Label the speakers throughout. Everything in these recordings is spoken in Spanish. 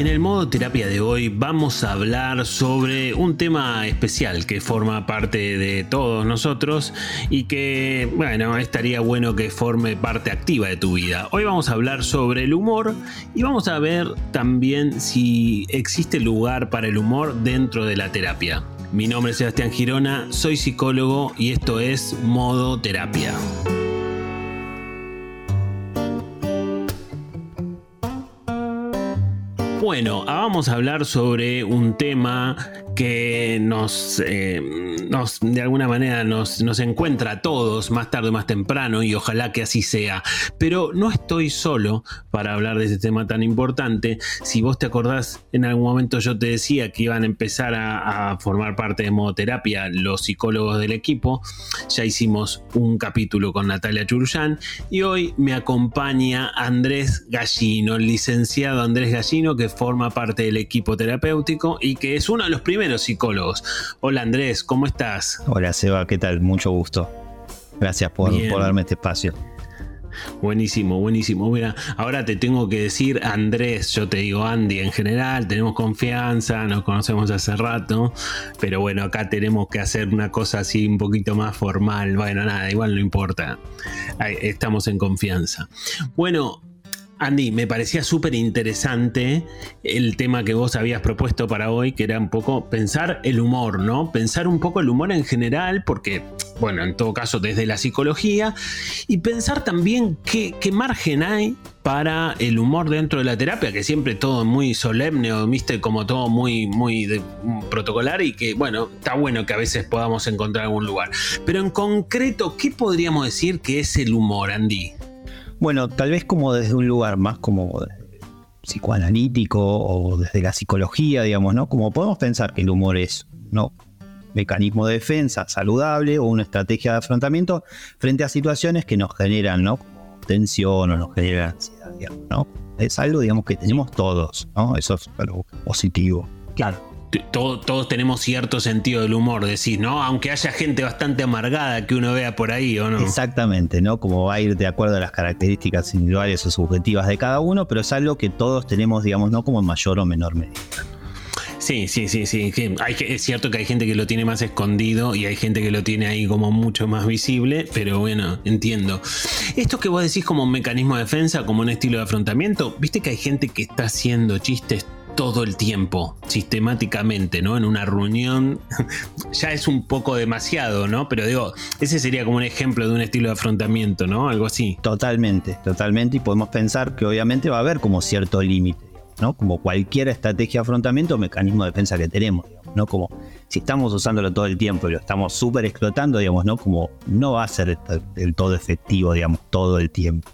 Speaker 1: En el modo terapia de hoy vamos a hablar sobre un tema especial que forma parte de todos nosotros y que, bueno, estaría bueno que forme parte activa de tu vida. Hoy vamos a hablar sobre el humor y vamos a ver también si existe lugar para el humor dentro de la terapia. Mi nombre es Sebastián Girona, soy psicólogo y esto es Modo Terapia. Bueno, vamos a hablar sobre un tema que nos, eh, nos de alguna manera nos, nos, encuentra a todos más tarde o más temprano y ojalá que así sea. Pero no estoy solo para hablar de este tema tan importante. Si vos te acordás, en algún momento yo te decía que iban a empezar a, formar parte de modoterapia los psicólogos del equipo. Ya hicimos un capítulo con Natalia Churuyán y hoy me acompaña Andrés Gallino, el licenciado Andrés Gallino que forma parte del equipo terapéutico y que es uno de los primeros psicólogos. Hola Andrés, ¿cómo estás?
Speaker 2: Hola Seba, ¿qué tal? Mucho gusto. Gracias por, por darme este espacio.
Speaker 1: Buenísimo, buenísimo. Mira, ahora te tengo que decir Andrés, yo te digo Andy en general, tenemos confianza, nos conocemos hace rato, pero bueno, acá tenemos que hacer una cosa así un poquito más formal. Bueno, nada, igual no importa. estamos en confianza. Bueno, Andy, me parecía súper interesante el tema que vos habías propuesto para hoy, que era un poco pensar el humor, ¿no? Pensar un poco el humor en general, porque, bueno, en todo caso desde la psicología, y pensar también qué, margen hay para el humor dentro de la terapia, que siempre todo muy solemne o viste como todo muy, muy protocolar y que, bueno, está bueno que a veces podamos encontrar algún lugar. Pero en concreto, ¿qué podríamos decir que es el humor, Andy?
Speaker 2: Bueno, tal vez como desde un lugar más como psicoanalítico o desde la psicología, digamos, ¿no? Como podemos pensar que el humor es, ¿no? mecanismo de defensa saludable o una estrategia de afrontamiento frente a situaciones que nos generan, ¿no? tensión o nos generan ansiedad, digamos, ¿no? Es algo, digamos, que tenemos todos, ¿no? Eso es algo positivo.
Speaker 1: Claro todos tenemos cierto sentido del humor, decir, ¿no? Aunque haya gente bastante amargada que uno vea por ahí, ¿o no?
Speaker 2: Exactamente, ¿no? Como va a ir de acuerdo a las características individuales o subjetivas de cada uno, pero es algo que todos tenemos, digamos, ¿no? Como en mayor o menor medida.
Speaker 1: Sí, sí, sí, sí. Hay, es cierto que hay gente que lo tiene más escondido y hay gente que lo tiene ahí como mucho más visible, pero bueno, entiendo. Esto que vos decís como un mecanismo de defensa, como un estilo de afrontamiento, viste que hay gente que está haciendo chistes todo el tiempo, sistemáticamente, ¿no? En una reunión ya es un poco demasiado, ¿no? Pero digo, ese sería como un ejemplo de un estilo de afrontamiento, ¿no? Algo así.
Speaker 2: Totalmente, totalmente. Y podemos pensar que obviamente va a haber como cierto límite, ¿no? Como cualquier estrategia de afrontamiento o mecanismo de defensa que tenemos, ¿no? Como si estamos usándolo todo el tiempo y lo estamos súper explotando, digamos, ¿no? Como no va a ser del todo efectivo, digamos, todo el tiempo.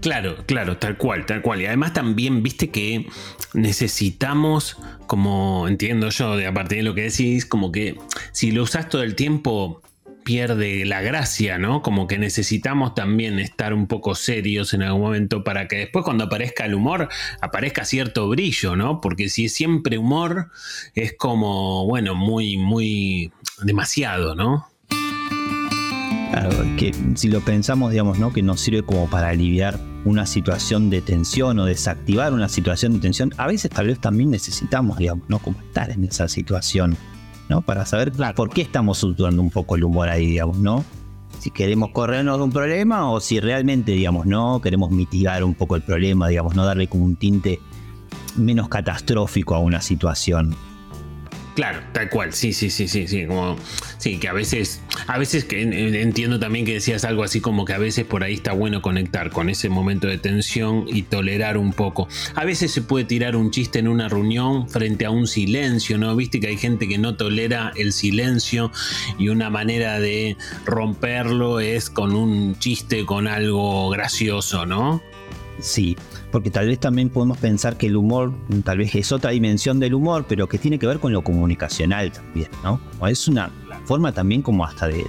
Speaker 1: Claro, claro, tal cual, tal cual. Y además también, viste que necesitamos, como entiendo yo, de a partir de lo que decís, como que si lo usas todo el tiempo pierde la gracia, ¿no? Como que necesitamos también estar un poco serios en algún momento para que después cuando aparezca el humor aparezca cierto brillo, ¿no? Porque si es siempre humor es como, bueno, muy, muy demasiado, ¿no?
Speaker 2: Que si lo pensamos, digamos, ¿no? Que nos sirve como para aliviar una situación de tensión o desactivar una situación de tensión, a veces tal vez también necesitamos, digamos, ¿no? Como estar en esa situación, ¿no? Para saber por qué estamos usando un poco el humor ahí, digamos, ¿no? Si queremos corrernos de un problema o si realmente, digamos, ¿no? Queremos mitigar un poco el problema, digamos, no darle como un tinte menos catastrófico a una situación.
Speaker 1: Claro, tal cual, sí, sí, sí, sí, sí, como, sí, que a veces, a veces que entiendo también que decías algo así como que a veces por ahí está bueno conectar con ese momento de tensión y tolerar un poco. A veces se puede tirar un chiste en una reunión frente a un silencio, ¿no? Viste que hay gente que no tolera el silencio y una manera de romperlo es con un chiste, con algo gracioso, ¿no?
Speaker 2: Sí, porque tal vez también podemos pensar que el humor, tal vez es otra dimensión del humor, pero que tiene que ver con lo comunicacional también, ¿no? Es una forma también como hasta de,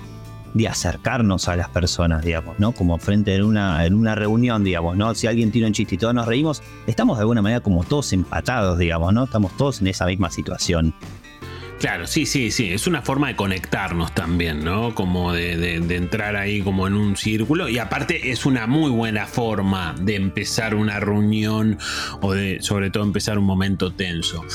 Speaker 2: acercarnos a las personas, digamos, ¿no? Como frente en una, en una reunión, digamos, ¿no? Si alguien tira un chiste y todos nos reímos, estamos de alguna manera como todos empatados, digamos, ¿no? Estamos todos en esa misma situación.
Speaker 1: Claro, sí, sí, sí. Es una forma de conectarnos también, ¿no? Como de, entrar ahí como en un círculo. Y aparte es una muy buena forma de empezar una reunión o de sobre todo empezar un momento tenso.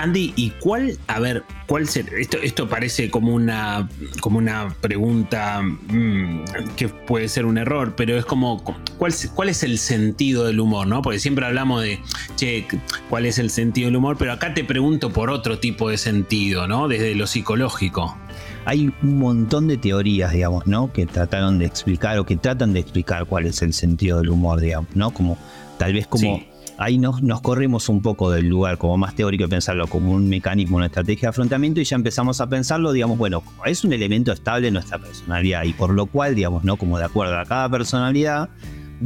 Speaker 1: Andy, ¿y cuál, a ver, cuál será? Esto, esto parece como una, como una pregunta mm, que puede ser un error, pero es como, ¿cuál, ¿cuál es el sentido del humor? ¿no? Porque siempre hablamos de, che, ¿cuál es el sentido del humor? Pero acá te pregunto por otro tipo de sentido, ¿no? Desde lo psicológico
Speaker 2: hay un montón de teorías, digamos, ¿no? Que trataron de explicar o que tratan de explicar cuál es el sentido del humor, digamos, ¿no? Como tal vez como ahí nos, nos corrimos un poco del lugar como más teórico de pensarlo como un mecanismo, una estrategia de afrontamiento y ya empezamos a pensarlo, digamos, bueno, es un elemento estable en nuestra personalidad y por lo cual, digamos, ¿no? Como de acuerdo a cada personalidad,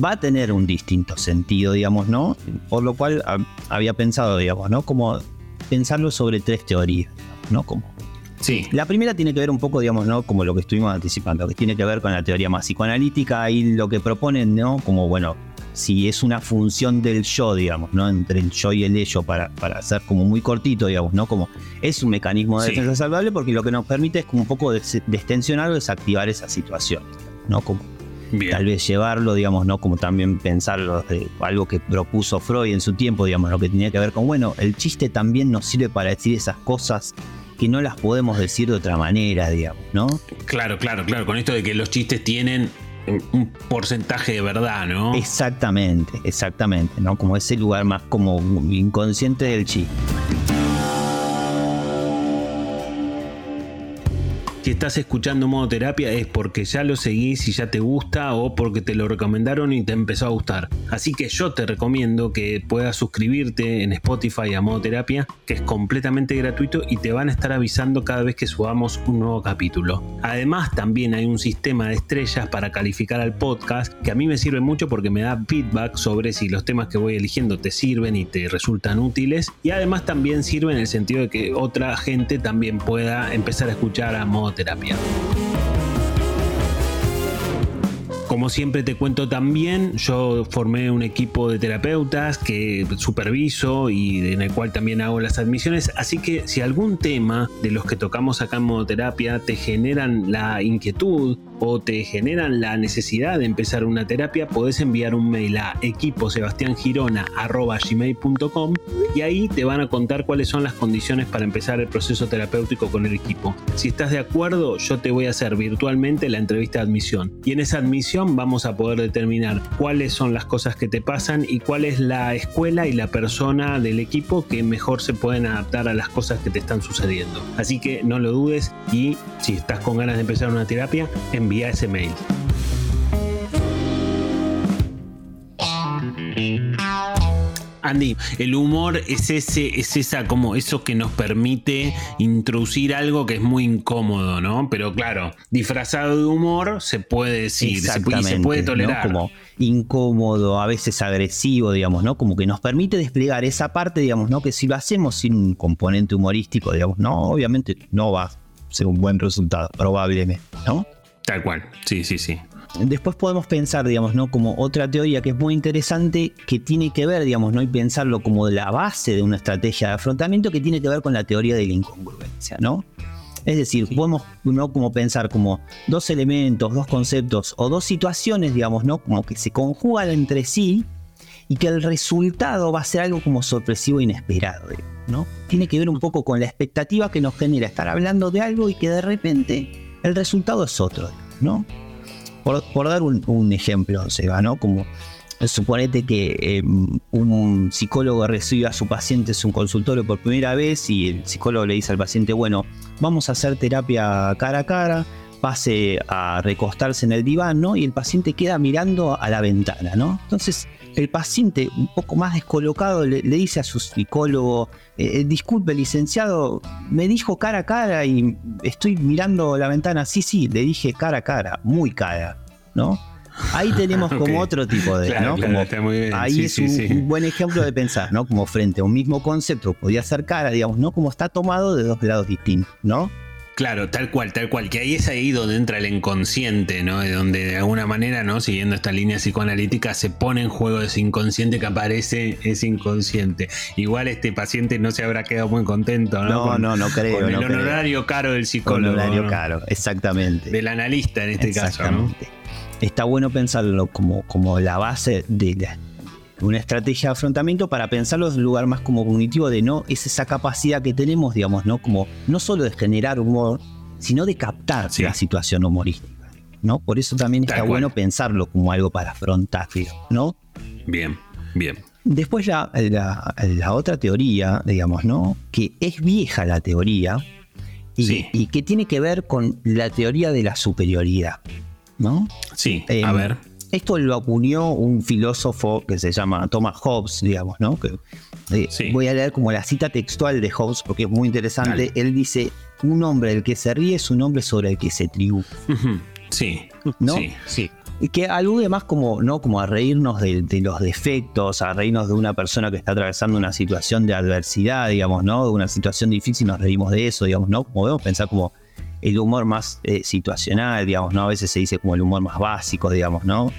Speaker 2: va a tener un distinto sentido, digamos, ¿no? Por lo cual había pensado, digamos, ¿no? Como pensarlo sobre tres teorías, ¿no? Como
Speaker 1: Sí.
Speaker 2: La primera tiene que ver un poco, digamos, ¿no? Como lo que estuvimos anticipando, que tiene que ver con la teoría más psicoanalítica y lo que proponen, ¿no? Como, bueno, si es una función del yo, digamos, ¿no? Entre el yo y el ello para, para ser como muy cortito, digamos, ¿no? Como es un mecanismo de defensa salvable porque lo que nos permite es como un poco destensionar o desactivar esa situación, ¿no? Como tal vez llevarlo, digamos, ¿no? Como también pensarlo de algo que propuso Freud en su tiempo, digamos, lo que tenía que ver con, bueno, el chiste también nos sirve para decir esas cosas que no las podemos decir de otra manera, digamos, ¿no?
Speaker 1: Claro, claro, claro, con esto de que los chistes tienen un porcentaje de verdad, ¿no?
Speaker 2: Exactamente, exactamente, ¿no? Como ese lugar más como inconsciente del chi.
Speaker 1: Si estás escuchando modo terapia es porque ya lo seguís y ya te gusta o porque te lo recomendaron y te empezó a gustar. Así que yo te recomiendo que puedas suscribirte en Spotify a modo terapia, que es completamente gratuito y te van a estar avisando cada vez que subamos un nuevo capítulo. Además también hay un sistema de estrellas para calificar al podcast que a mí me sirve mucho porque me da feedback sobre si los temas que voy eligiendo te sirven y te resultan útiles y además también sirve en el sentido de que otra gente también pueda empezar a escuchar a modo terapia. Como siempre te cuento también, yo formé un equipo de terapeutas que superviso y en el cual también hago las admisiones, así que si algún tema de los que tocamos acá en modoterapia te generan la inquietud o te generan la necesidad de empezar una terapia, podés enviar un mail a equiposebastiangirona.gmail.com y ahí te van a contar cuáles son las condiciones para empezar el proceso terapéutico con el equipo. Si estás de acuerdo, yo te voy a hacer virtualmente la entrevista de admisión y en esa admisión vamos a poder determinar cuáles son las cosas que te pasan y cuál es la escuela y la persona del equipo que mejor se pueden adaptar a las cosas que te están sucediendo. Así que no lo dudes y si estás con ganas de empezar una terapia, envía ese mail. Andy, el humor es ese, es esa como eso que nos permite introducir algo que es muy incómodo, ¿no? Pero claro, disfrazado de humor se puede decir, se puede, tolerar.
Speaker 2: Como incómodo, a veces agresivo, digamos, ¿no? Como que nos permite desplegar esa parte, digamos, ¿no? Que si lo hacemos sin un componente humorístico, digamos, no, obviamente no va a ser un buen resultado, probablemente, ¿no?
Speaker 1: Tal cual, sí, sí, sí.
Speaker 2: Después podemos pensar, digamos, ¿no? Como otra teoría que es muy interesante, que tiene que ver, digamos, ¿no? Y pensarlo como la base de una estrategia de afrontamiento que tiene que ver con la teoría de la incongruencia, ¿no? Es decir, podemos ¿no? como pensar como dos elementos, dos conceptos o dos situaciones, digamos, ¿no? Como que se conjugan entre sí y que el resultado va a ser algo como sorpresivo e inesperado, ¿no? Tiene que ver un poco con la expectativa que nos genera estar hablando de algo y que de repente el resultado es otro, ¿no? Por, dar un, ejemplo, Seba, ¿no? Como suponete que em, un psicólogo recibe a su paciente en un consultorio por primera vez y el psicólogo le dice al paciente, bueno, vamos a hacer terapia cara a cara, pase a recostarse en el diván, ¿no? Y el paciente queda mirando a la ventana, ¿no? Entonces, el paciente, un poco más descolocado, le, dice a su psicólogo, eh, eh, disculpe licenciado, me dijo cara a cara y estoy mirando la ventana. Sí, sí, le dije cara a cara, muy cara, ¿no? Ahí tenemos como otro tipo de, ¿no? Ahí es un, buen ejemplo de pensar, ¿no? Como frente a un mismo concepto, podía ser cara, digamos, ¿no? Como está tomado de dos lados distintos, ¿no?
Speaker 1: Claro, tal cual, tal cual, que ahí es ahí donde entra el inconsciente, ¿no? De donde de alguna manera, ¿no? Siguiendo esta línea psicoanalítica, se pone en juego ese inconsciente que aparece ese inconsciente. Igual este paciente no se habrá quedado muy contento,
Speaker 2: ¿no? No, no, no creo.
Speaker 1: Con
Speaker 2: el
Speaker 1: honorario caro del psicólogo.
Speaker 2: honorario caro, exactamente.
Speaker 1: Del analista en este caso, ¿no?
Speaker 2: Está bueno pensarlo como, como la base de la una estrategia de afrontamiento para pensarlo desde un lugar más como cognitivo de no, es esa capacidad que tenemos, digamos, ¿no? Como no solo de generar humor, sino de captar la situación humorística, ¿no? Por eso también está bueno pensarlo como algo para afrontar, ¿no?
Speaker 1: Bien, bien.
Speaker 2: Después la, la, otra teoría, digamos, ¿no? Que es vieja la teoría y, y, que tiene que ver con la teoría de la superioridad, ¿no?
Speaker 1: Sí, a em, ver
Speaker 2: esto lo acuñó un filósofo que se llama Thomas Hobbes, digamos, ¿no? Que, eh, Voy a leer como la cita textual de Hobbes porque es muy interesante. Él dice, un hombre del que se ríe es un hombre sobre el que se triunfa.
Speaker 1: Sí,
Speaker 2: ¿no?
Speaker 1: Sí, sí.
Speaker 2: Y que alude más como, ¿no? como a reírnos de, los defectos, a reírnos de una persona que está atravesando una situación de adversidad, digamos, ¿no? De una situación difícil, nos reímos de eso, digamos, ¿no? Podemos pensar como el humor más eh, situacional, digamos, ¿no? A veces se dice como el humor más básico, digamos, ¿no?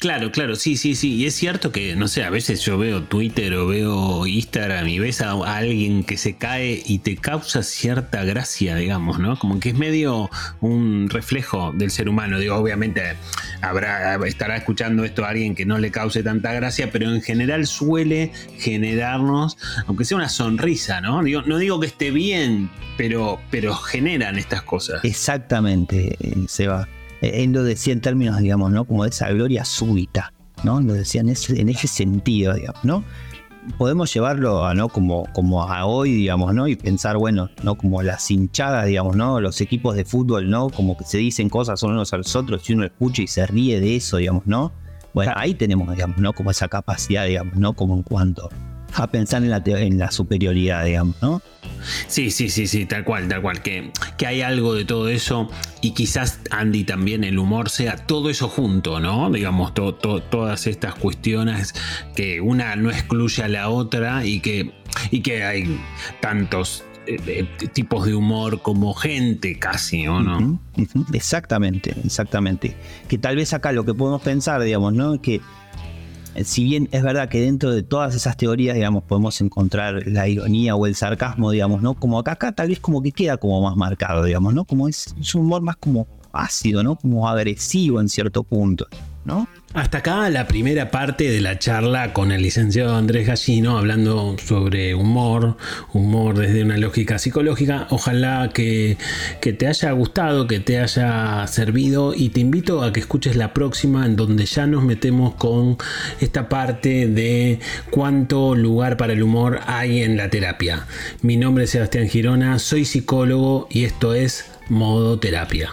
Speaker 1: Claro, claro, sí, sí, sí. Y es cierto que, no sé, a veces yo veo Twitter o veo Instagram y ves a, alguien que se cae y te causa cierta gracia, digamos, ¿no? Como que es medio un reflejo del ser humano. Digo, obviamente habrá, estará escuchando esto a alguien que no le cause tanta gracia, pero en general suele generarnos, aunque sea una sonrisa, ¿no? Digo, no digo que esté bien, pero, pero generan estas cosas.
Speaker 2: Exactamente, eh, Seba. Eh, él lo decía en términos, digamos, ¿no? Como de esa gloria súbita, ¿no? Lo decía en ese, en ese sentido, digamos, ¿no? Podemos llevarlo a, ¿no? Como, como a hoy, digamos, ¿no? Y pensar, bueno, ¿no? Como las hinchadas, digamos, ¿no? Los equipos de fútbol, ¿no? Como que se dicen cosas unos a los otros y uno escucha y se ríe de eso, digamos, ¿no? Bueno, ahí tenemos, digamos, ¿no? Como esa capacidad, digamos, ¿no? Como en cuanto a pensar en la, en la superioridad, digamos, ¿no?
Speaker 1: Sí, sí, sí, sí, tal cual, tal cual. Que, que hay algo de todo eso y quizás Andy también el humor sea todo eso junto, ¿no? Digamos, todas estas cuestiones que una no excluye a la otra y que, y que hay tantos eh, tipos de humor como gente casi, ¿o no?
Speaker 2: Exactamente, exactamente. Que tal vez acá lo que podemos pensar, digamos, ¿no? Que eh, si bien es verdad que dentro de todas esas teorías, digamos, podemos encontrar la ironía o el sarcasmo, digamos, ¿no? Como acá, acá tal vez como que queda como más marcado, digamos, ¿no? Como es, un humor más como ácido, ¿no? Como agresivo en cierto punto, ¿no?
Speaker 1: Hasta acá la primera parte de la charla con el licenciado Andrés Gallino hablando sobre humor, humor desde una lógica psicológica. Ojalá que, que, te haya gustado, que te haya servido y te invito a que escuches la próxima en donde ya nos metemos con esta parte de cuánto lugar para el humor hay en la terapia. Mi nombre es Sebastián Girona, soy psicólogo y esto es Modo Terapia.